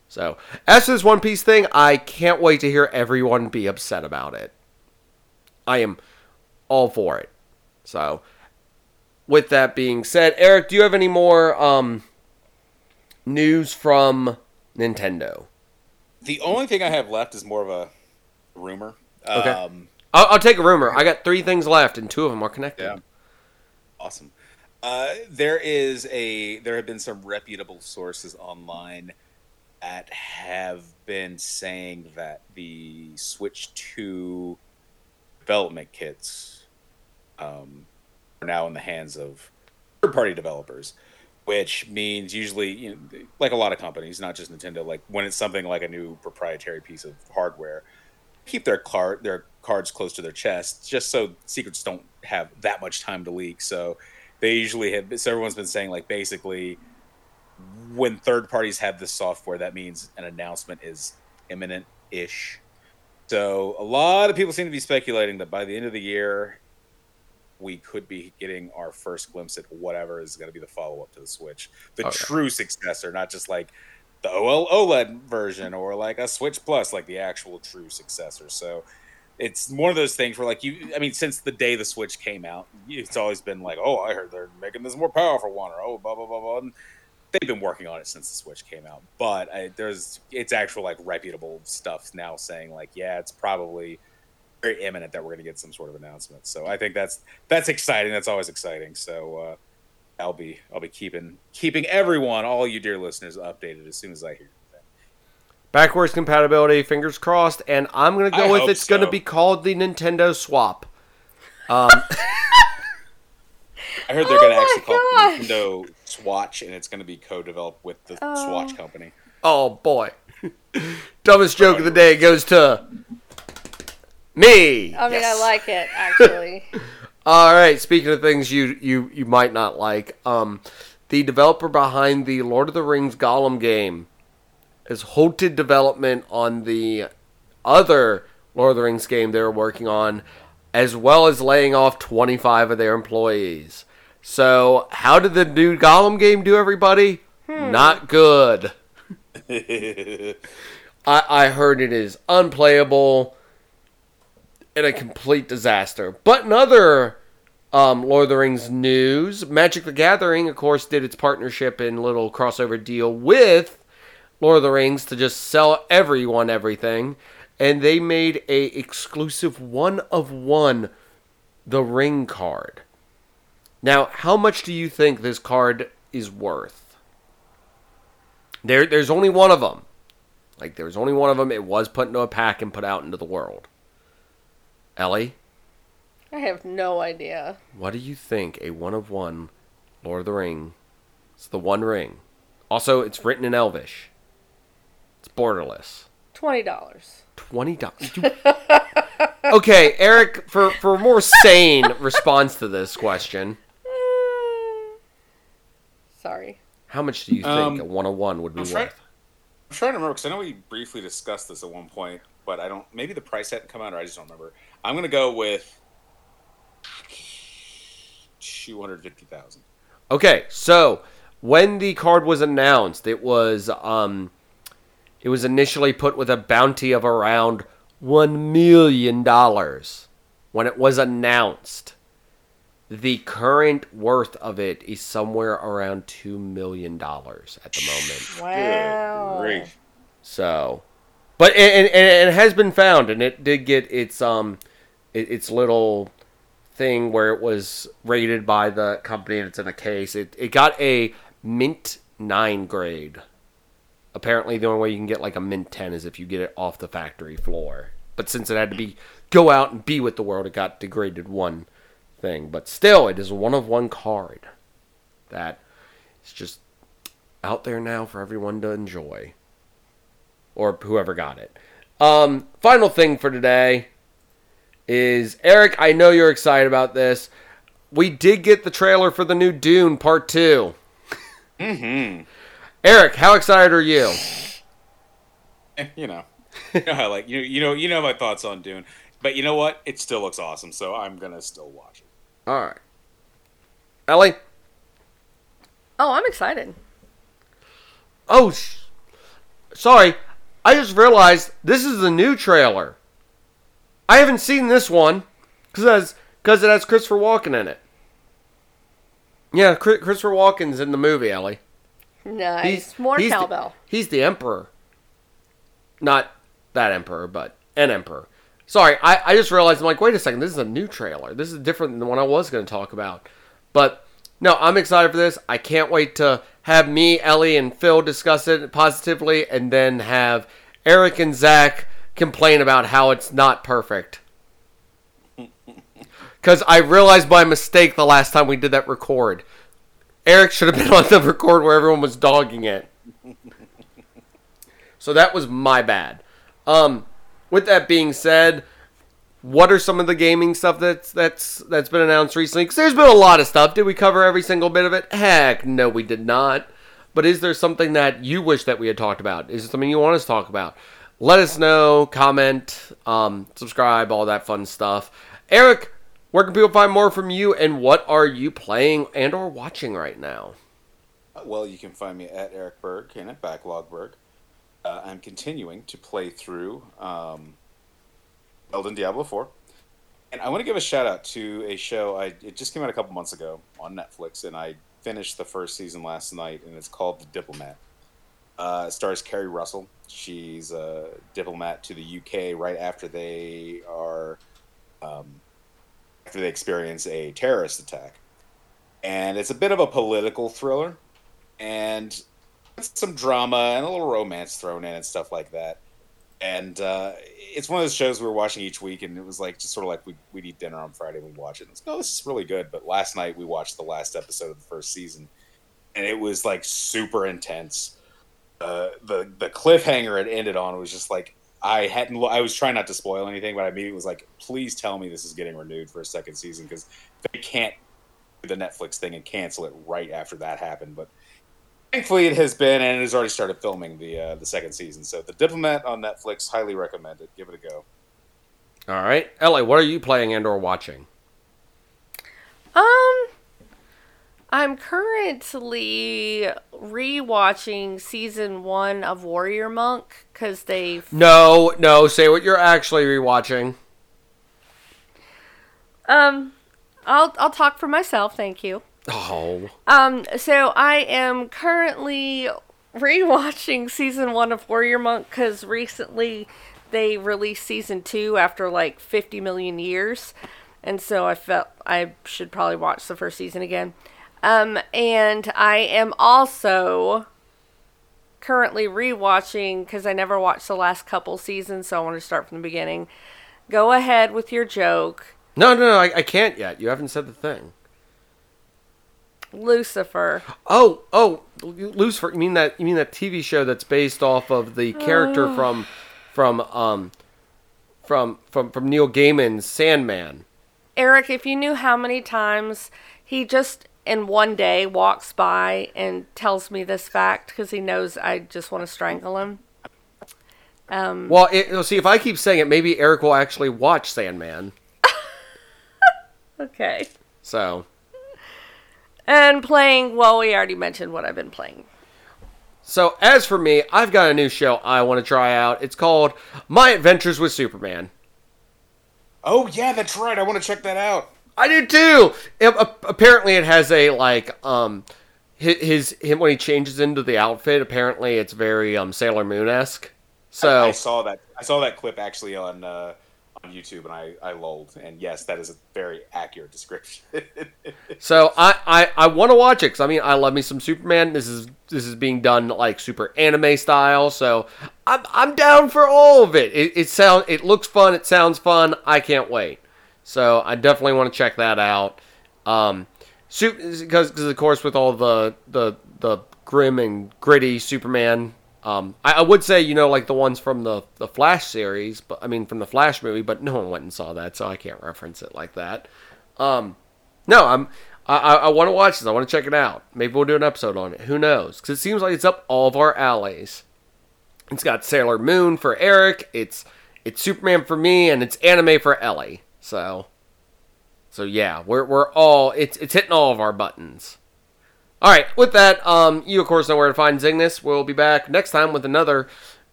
So, as for this One Piece thing, I can't wait to hear everyone be upset about it. I am all for it. So, with that being said, Eric, do you have any more um, news from Nintendo? The only thing I have left is more of a rumor. Okay. Um, I'll, I'll take a rumor. I got three things left, and two of them are connected. Yeah. Awesome. Uh, there is a there have been some reputable sources online that have been saying that the Switch 2 development kits um, are now in the hands of third party developers, which means usually, you know, like a lot of companies, not just Nintendo, like when it's something like a new proprietary piece of hardware, keep their card their cards close to their chest just so secrets don't have that much time to leak. So they usually have. So everyone's been saying like basically when third parties have this software, that means an announcement is imminent ish. So a lot of people seem to be speculating that by the end of the year, we could be getting our first glimpse at whatever is going to be the follow up to the Switch, the oh, Okay. true successor, not just like the OL OLED version or like a Switch Plus, like the actual true successor. So it's one of those things where like you, I mean, since the day the Switch came out, it's always been like, oh, I heard they're making this more powerful one, or oh, blah blah blah blah. And they've been working on it since the Switch came out, but I, there's it's actual like reputable stuff now saying like, yeah, it's probably very imminent that we're going to get some sort of announcement. So I think that's that's exciting. That's always exciting. So uh, I'll be I'll be keeping keeping everyone, all you dear listeners, updated as soon as I hear. Backwards compatibility, fingers crossed, and I'm gonna go I with hope it's gonna be called the Nintendo Swap. Um, I heard they're Oh going to my actually call it. Nintendo Swatch, and it's going to be co-developed with the Oh. Swatch company. oh boy, dumbest joke of the day goes to me. I mean, Yes. I like it actually. All right. Speaking of things you you you might not like, um, the developer behind the Lord of the Rings Gollum game has halted development on the other Lord of the Rings game they were working on, as well as laying off 25 of their employees. So, how did the new Gollum game do, everybody? Not good. I, I heard it is unplayable and a complete disaster. But in other um, Lord of the Rings news, Magic the Gathering, of course, did its partnership and little crossover deal with Lord of the Rings to just sell everyone everything, and they made a exclusive one of one the Ring card. Now, how much do you think this card is worth? There, there's only one of them. Like, there's only one of them. It was put into a pack and put out into the world. Ellie, I have no idea. what do you think a one of one Lord of the Ring? It's the One Ring. Also, it's written in Elvish. It's borderless. Twenty dollars. Twenty dollars. okay, Eric, for for a more sane response to this question, Sorry. how much do you think Um, a one of one would be I'm trying- worth? I'm trying to remember because I know we briefly discussed this at one point, but I don't. Maybe the price hadn't come out, or I just don't remember. I'm going to go with two hundred fifty thousand. Okay, so when the card was announced, it was um it was initially put with a bounty of around 1 million dollars when it was announced. The current worth of it is somewhere around 2 million dollars at the moment. Wow. Great. So, but and, and, and it has been found, and it did get its um, its little thing where it was rated by the company, and it's in a case. It it got a mint nine grade. Apparently, the only way you can get like a mint ten is if you get it off the factory floor. But since it had to be go out and be with the world, it got degraded one thing. But still, it is a one of one card that is just out there now for everyone to enjoy or whoever got it. Um, final thing for today is Aric. I know you're excited about this. We did get the trailer for the new Dune Part Two. Mm-hmm. Aric, how excited are you? You know, you know like you you know you know my thoughts on Dune, but you know what? It still looks awesome, so I'm gonna still watch it. All right, Ellie. Oh, I'm excited. Oh, sh- sorry. I just realized this is the new trailer. I haven't seen this one because because it has Christopher Walken in it. Yeah, Chris- Christopher Walken's in the movie, Ellie. Nice. More he's the- cowbell. he's the emperor. Not that emperor, but an emperor. Sorry, I, I just realized I'm like, wait a second, this is a new trailer. This is different than the one I was going to talk about. But no, I'm excited for this. I can't wait to have me, Ellie, and Phil discuss it positively, and then have Aric and Zach complain about how it's not perfect. Because I realized by mistake the last time we did that record. Aric should have been on the record where everyone was dogging it. So that was my bad. Um, with that being said, what are some of the gaming stuff that's that's that's been announced recently? Because there's been a lot of stuff. Did we cover every single bit of it? Heck, no, we did not. But is there something that you wish that we had talked about? Is there something you want us to talk about? Let us know. Comment, um, subscribe, all that fun stuff. Aric, where can people find more from you? And what are you playing and or watching right now? Well, you can find me at Aric Berg and at Backlog Berg. Uh, I'm continuing to play through um, Elden Diablo 4. And I want to give a shout out to a show I it just came out a couple months ago on Netflix, and I finished the first season last night, and it's called The Diplomat. Uh, it stars Keri Russell. She's a diplomat to the UK right after they are um, after they experience a terrorist attack, and it's a bit of a political thriller, and some drama and a little romance thrown in and stuff like that. And uh, it's one of those shows we were watching each week, and it was like just sort of like we we'd eat dinner on Friday, and we'd watch it. And it's like, oh, this is really good. But last night we watched the last episode of the first season, and it was like super intense. Uh, the the cliffhanger it ended on was just like I hadn't. I was trying not to spoil anything, but I immediately was like, "Please tell me this is getting renewed for a second season because they can't do the Netflix thing and cancel it right after that happened." But thankfully, it has been, and it has already started filming the uh, the second season. So, The Diplomat on Netflix, highly recommend it. Give it a go. All right, Ellie, what are you playing and or watching? Um, I'm currently rewatching season one of Warrior Monk because they. No, no, say what you're actually rewatching. Um, I'll I'll talk for myself. Thank you. Oh, Um, so I am currently rewatching season one of Warrior Monk because recently they released season two after like 50 million years, and so I felt I should probably watch the first season again. Um, and I am also currently rewatching because I never watched the last couple seasons, so I want to start from the beginning. Go ahead with your joke, no, no, no, I, I can't yet. You haven't said the thing. Lucifer. Oh, oh, Lucifer. You mean that? You mean that TV show that's based off of the character from, from, um, from, from, from Neil Gaiman's Sandman. Aric, if you knew how many times he just in one day walks by and tells me this fact because he knows I just want to strangle him. Um, Well, it, well, see, if I keep saying it, maybe Aric will actually watch Sandman. okay. So, And playing, well, we already mentioned what I've been playing. so as for me, I've got a new show I want to try out. It's called My Adventures with Superman. Oh yeah, that's right. I want to check that out. I do too. It- a- apparently, it has a like um, his, his him when he changes into the outfit. Apparently, it's very um Sailor Moon esque. So I saw that. I saw that clip actually on uh, on YouTube, and I I lulled. And yes, that is a very accurate description. So I I, I want to watch it because I mean I love me some Superman. This is this is being done like super anime style. So I'm I'm down for all of it. It it sound it looks fun. It sounds fun. I can't wait. So I definitely want to check that out. Um, because of course with all the the the grim and gritty Superman. Um, I, I would say you know like the ones from the the Flash series, but I mean from the Flash movie, but no one went and saw that, so I can't reference it like that. Um, no, I'm. I, I, I want to watch this. I want to check it out. Maybe we'll do an episode on it. Who knows? Because it seems like it's up all of our alleys. It's got Sailor Moon for Aric. It's it's Superman for me, and it's anime for Ellie. So, so yeah, we're we're all it's it's hitting all of our buttons. All right, with that, um, you of course know where to find Zeng This. We'll be back next time with another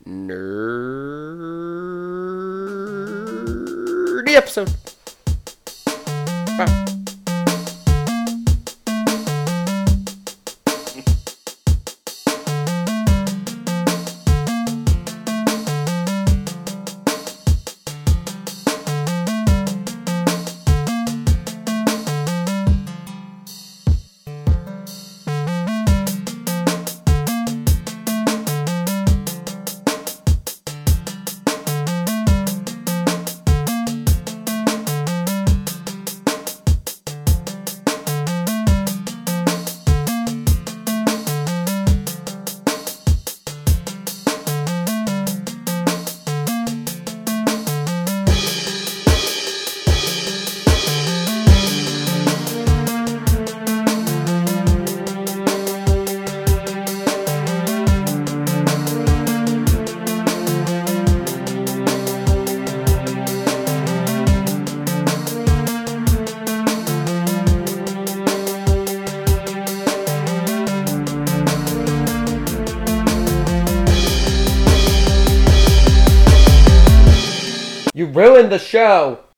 nerdy episode. Bye. You ruined the show.